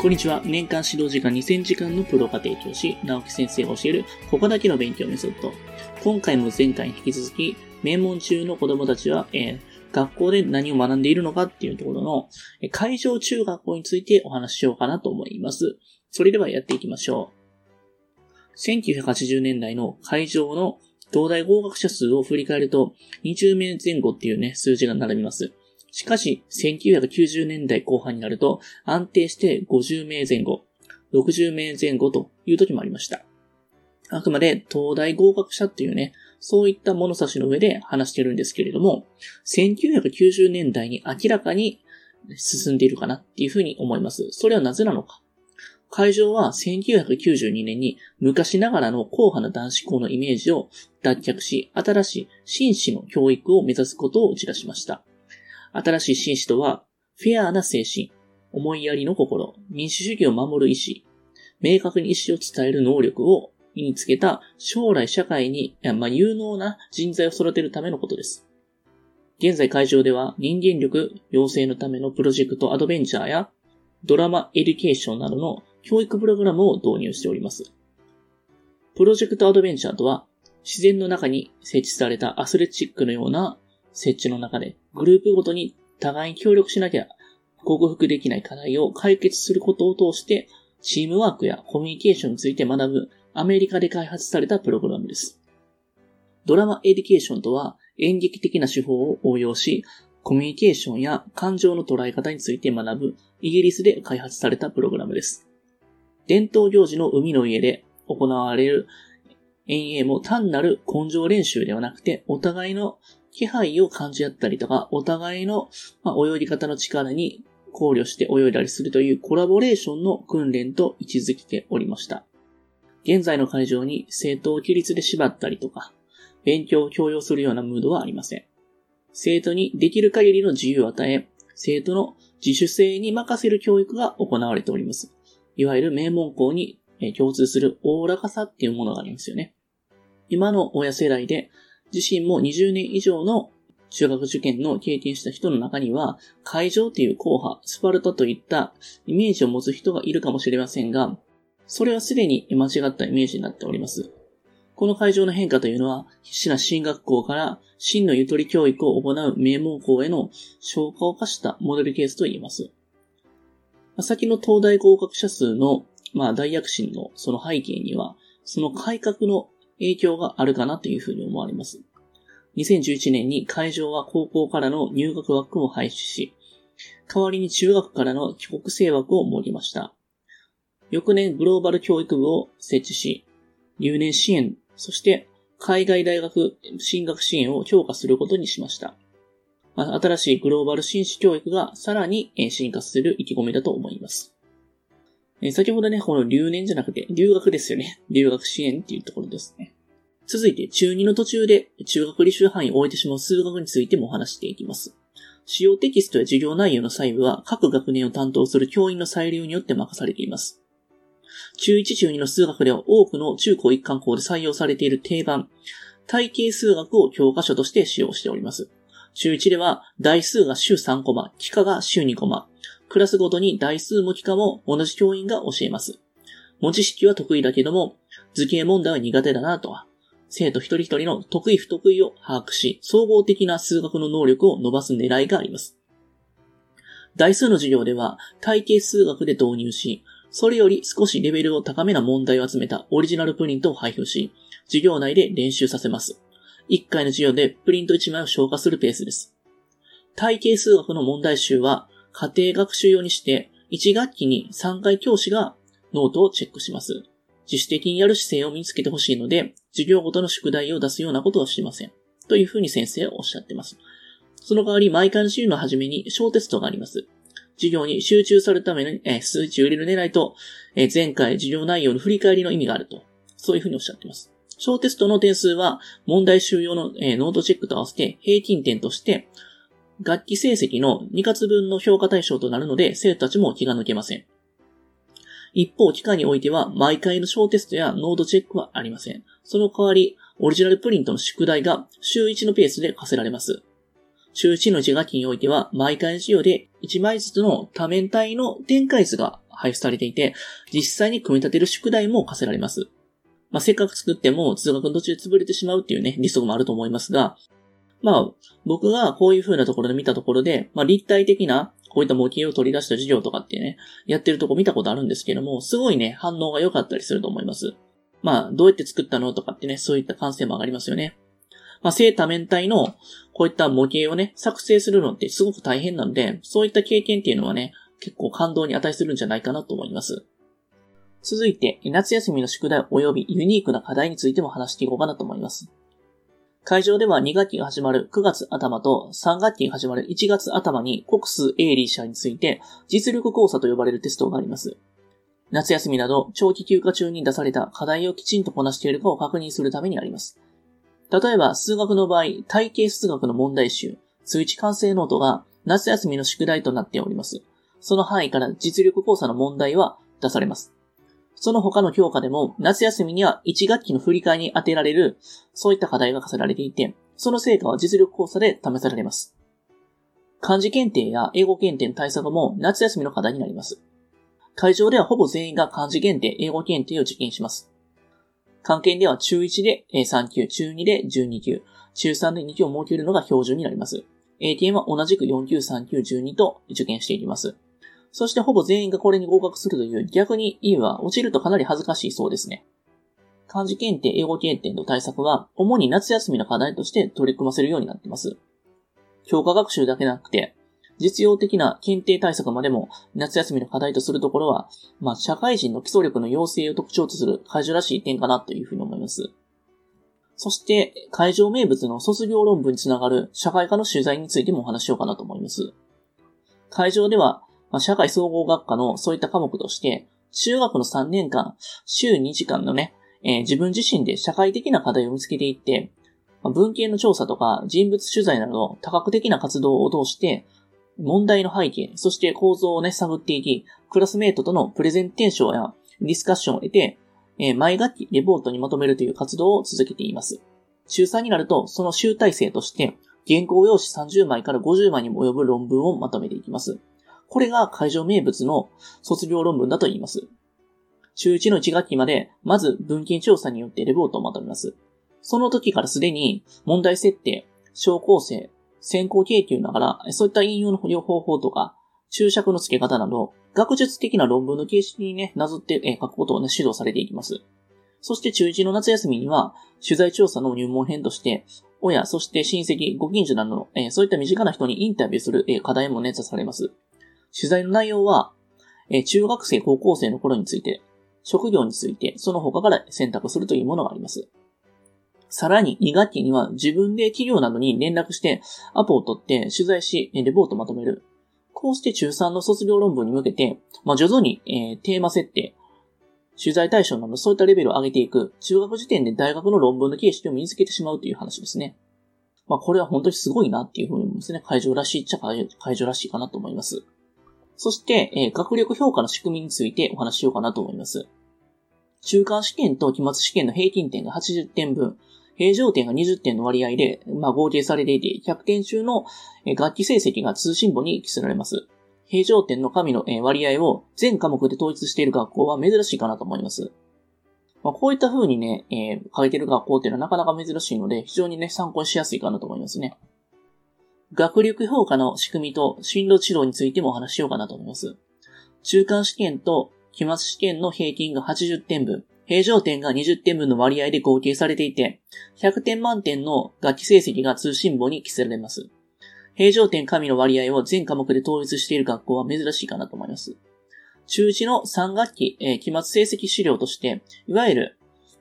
こんにちは。年間指導時間2000時間のプロが提供し、直木先生が教えるここだけの勉強メソッド。今回も前回に引き続き、名門中の子供たちは、えー、学校で何を学んでいるのかっていうところの、会場中学校についてお話ししようかなと思います。それではやっていきましょう。1980年代の会場の東大合格者数を振り返ると、20名前後っていうね、数字が並びます。しかし、1990年代後半になると、安定して50名前後、60名前後という時もありました。あくまで東大合格者っていうね、そういった物差しの上で話してるんですけれども、1990年代に明らかに進んでいるかなっていうふうに思います。それはなぜなのか。会場は1992年に昔ながらの硬派な男子校のイメージを脱却し、新しい紳士の教育を目指すことを打ち出しました。新しい紳士とは、フェアな精神、思いやりの心、民主主義を守る意志、明確に意志を伝える能力を身につけた将来社会に、まあ、有能な人材を育てるためのことです。現在会場では人間力養成のためのプロジェクトアドベンチャーやドラマエデュケーションなどの教育プログラムを導入しております。プロジェクトアドベンチャーとは自然の中に設置されたアスレチックのような設置の中でグループごとに互いに協力しなきゃ克服できない課題を解決することを通してチームワークやコミュニケーションについて学ぶアメリカで開発されたプログラムです。ドラマエデュケーションとは演劇的な手法を応用し、コミュニケーションや感情の捉え方について学ぶイギリスで開発されたプログラムです。伝統行事の海の家で行われる遠泳も単なる根性練習ではなくて、お互いの気配を感じ合ったりとか、お互いの、ま泳ぎ方の力に考慮して泳いだりするというコラボレーションの訓練と位置づけておりました。現在の会場に生徒を規律で縛ったりとか、勉強を強要するようなムードはありません。生徒にできる限りの自由を与え、生徒の自主性に任せる教育が行われております。いわゆる名門校に共通するおおらかさっていうものがありますよね。今の親世代で自身も20年以上の中学受験の経験した人の中には、会場という硬派、スパルタといったイメージを持つ人がいるかもしれませんが、それはすでに間違ったイメージになっております。この会場の変化というのは、必死な進学校から真のゆとり教育を行う名門校への消化を化したモデルケースと言えます。先の東大合格者数の、まあ、大躍進のその背景には、その改革の影響があるかなというふうに思われます。2011年に会場は高校からの入学枠を廃止し、代わりに中学からの帰国生枠を設けました。翌年グローバル教育部を設置し、留年支援、そして海外大学進学支援を強化することにしました。新しいグローバル紳士教育がさらに進化する意気込みだと思います。先ほどね、この留年じゃなくて留学ですよね。留学支援っていうところですね。続いて中2の途中で中学履修範囲を終えてしまう数学についてもお話していきます。使用テキストや授業内容の細部は各学年を担当する教員の裁量によって任されています。中1中2の数学では多くの中高一貫校で採用されている定番、体系数学を教科書として使用しております。中1では台数が週3コマ、幾何が週2コマ、クラスごとに台数も幾何も同じ教員が教えます。文字式は得意だけども、図形問題は苦手だなとは、生徒一人一人の得意不得意を把握し、総合的な数学の能力を伸ばす狙いがあります。台数の授業では体系数学で導入し、それより少しレベルを高めな問題を集めたオリジナルプリントを配布し、授業内で練習させます。1回の授業でプリント1枚を消化するペースです。体系数学の問題集は家庭学習用にして1学期に3回教師がノートをチェックします。自主的にやる姿勢を身につけてほしいので、授業ごとの宿題を出すようなことはしません。というふうに先生はおっしゃっています。その代わり毎回の授業の初めに小テストがあります。授業に集中させるために、え数値を入れる狙いと、前回授業内容の振り返りの意味があると。そういうふうにおっしゃっています。小テストの点数は問題終了の、ノートチェックと合わせて平均点として、学期成績の2月分の評価対象となるので、生徒たちも気が抜けません。一方、期間においては、毎回の小テストやノートチェックはありません。その代わり、オリジナルプリントの宿題が週1のペースで課せられます。週1の1学期においては、毎回の授業で1枚ずつの多面体の展開図が配布されていて、実際に組み立てる宿題も課せられます。まあ、せっかく作っても通学の途中で潰れてしまうっていうね、リスクもあると思いますが、まあ、僕がこういう風なところで見たところで、まあ、立体的な、こういった模型を取り出した授業とかってね、やってるとこ見たことあるんですけども、すごいね、反応が良かったりすると思います。まあ、どうやって作ったのとかってね、そういった感性も上がりますよね。まあ、正多面体のこういった模型をね、作成するのってすごく大変なので、そういった経験っていうのはね、結構感動に値するんじゃないかなと思います。続いて、夏休みの宿題及びユニークな課題についても話していこうかなと思います。会場では2学期が始まる9月頭と3学期が始まる1月頭に国数エイリー社について実力講座と呼ばれるテストがあります。夏休みなど長期休暇中に出された課題をきちんとこなしているかを確認するためにあります。例えば数学の場合、体系数学の問題集、数値完成ノートが夏休みの宿題となっております。その範囲から実力講座の問題は出されます。その他の教科でも、夏休みには1学期の振り替えに当てられる、そういった課題が課せられていて、その成果は実力講座で試されます。漢字検定や英語検定の対策も夏休みの課題になります。会場ではほぼ全員が漢字検定、英語検定を受験します。関係では中1で3級、中2で12級、中3で2級を設けるのが標準になります。ATM は同じく4級、3級、12と受験していきます。そしてほぼ全員がこれに合格するという逆に意味は落ちるとかなり恥ずかしいそうですね。漢字検定、英語検定の対策は主に夏休みの課題として取り組ませるようになっています。教科学習だけなくて、実用的な検定対策までも夏休みの課題とするところは、まあ、社会人の基礎力の要請を特徴とする会場らしい点かなというふうに思います。そして、会場名物の卒業論文につながる社会科の取材についてもお話しようかなと思います。会場ではまあ、社会総合学科のそういった科目として、中学の3年間、週2時間のね、えー、自分自身で社会的な課題を見つけていって、まあ、文系の調査とか人物取材など多角的な活動を通して、問題の背景、そして構造をね、探っていき、クラスメートとのプレゼンテーションやディスカッションを得て、えー、毎学期レポートにまとめるという活動を続けています。中3になると、その集大成として、原稿用紙30枚から50枚にも及ぶ論文をまとめていきます。これが会場名物の卒業論文だと言います。中1の1学期まで、まず文献調査によってレポートをまとめます。その時からすでに問題設定、小構成、先行研究ながら、そういった引用の方法とか、注釈の付け方など、学術的な論文の形式にね、なぞって、書くことをね、指導されていきます。そして中1の夏休みには、取材調査の入門編として、親、そして親戚、ご近所などの、えそういった身近な人にインタビューする、え課題もね、出されます。取材の内容は、え中学生、高校生の頃について、職業について、その他から選択するというものがあります。さらに2学期には自分で企業などに連絡してアポを取って取材し、レポートをまとめる。こうして中3の卒業論文に向けて、まあ、徐々に、えー、テーマ設定、取材対象などそういったレベルを上げていく、中学時点で大学の論文の形式を身につけてしまうという話ですね。まあこれは本当にすごいなっていうふうに思いますね。会場らしいっちゃ会場らしいかなと思います。そして、えー、学力評価の仕組みについてお話ししようかなと思います。中間試験と期末試験の平均点が80点分、平常点が20点の割合で、まあ、合計されていて、100点中の楽器成績が通信簿に記せられます。平常点の紙の割合を全科目で統一している学校は珍しいかなと思います。まあ、こういった風にね、えー、書いてる学校っていうのはなかなか珍しいので、非常にね、参考にしやすいかなと思いますね。学力評価の仕組みと進路指導についてもお話しようかなと思います。中間試験と期末試験の平均が80点分、平常点が20点分の割合で合計されていて、100点満点の学期成績が通信簿に記せられます。平常点加味の割合を全科目で統一している学校は珍しいかなと思います。中1の3学期、えー、期末成績資料として、いわゆる、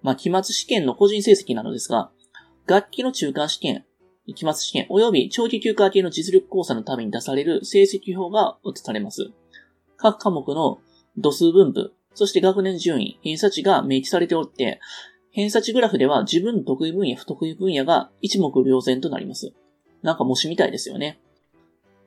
まあ、期末試験の個人成績なのですが、学期の中間試験、期末試験及び長期休暇系の実力講座のために出される成績表が移されます。各科目の度数分布、そして学年順位、偏差値が明記されておって、偏差値グラフでは自分の得意分野、不得意分野が一目瞭然となります。なんか模試みたいですよね。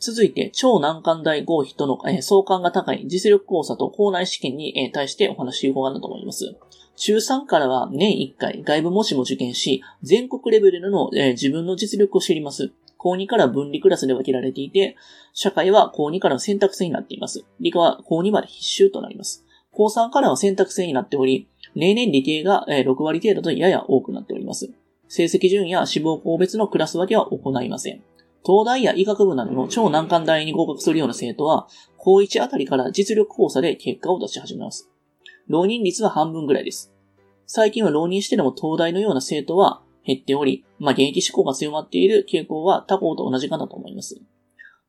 続いて、超難関大合否との、えー、相関が高い実力講座と校内試験に、えー、対してお話ししようかなと思います。中3からは年1回外部模試も受験し、全国レベルの、えー、自分の実力を知ります。高2から分離クラスで分けられていて、社会は高2からの選択制になっています。理科は高2まで必修となります。高3からは選択制になっており、例年理系が6割程度とやや多くなっております。成績順や志望校別のクラス分けは行いません。東大や医学部などの超難関大に合格するような生徒は、高1あたりから実力交差で結果を出し始めます。浪人率は半分ぐらいです。最近は浪人してでも東大のような生徒は減っており、まあ、現役志向が強まっている傾向は他校と同じかなと思います。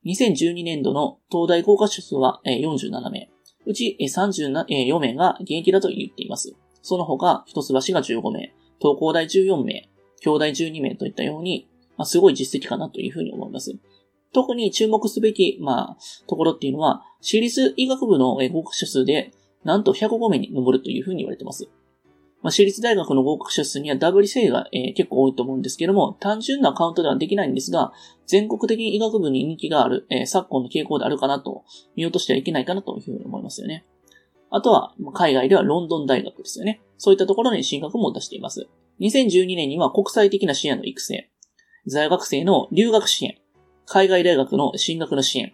2012年度の東大合格者数は47名。うち34名が現役だと言っています。その他、一橋が15名、東工大14名、京大12名といったように、まあ、すごい実績かなというふうに思います。特に注目すべき、まあ、ところっていうのは、私立医学部の合格者数で、なんと105名に上るというふうに言われています。まあ、私立大学の合格者数にはダブル性が、えー、結構多いと思うんですけども、単純なカウントではできないんですが、全国的に医学部に人気がある、えー、昨今の傾向であるかなと見落としてはいけないかなというふうに思いますよね。あとは、海外ではロンドン大学ですよね。そういったところに進学も出しています。2012年には国際的な支援の育成、在学生の留学支援、海外大学の進学の支援、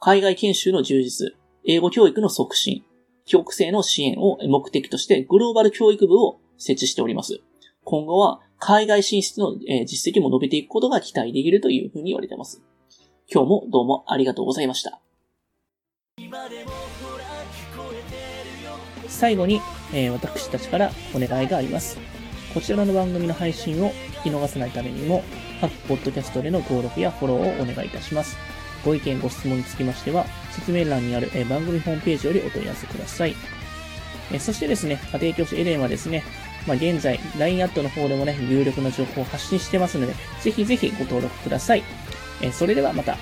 海外研修の充実、英語教育の促進、帰国生の支援を目的としてグローバル教育部を設置しております。今後は海外進出の実績も伸びていくことが期待できるというふうに言われています。今日もどうもありがとうございました。最後に、えー、私たちからお願いがあります。こちらの番組の配信を聞き逃さないためにも、各ポッドキャストでの登録やフォローをお願いいたします。ご意見、ご質問につきましては、説明欄にある番組ホームページよりお問い合わせください。そしてですね、家庭教師エレンはですね、まあ、現在、LINE アットの方でもね、有力な情報を発信してますので、ぜひぜひご登録ください。それではまた。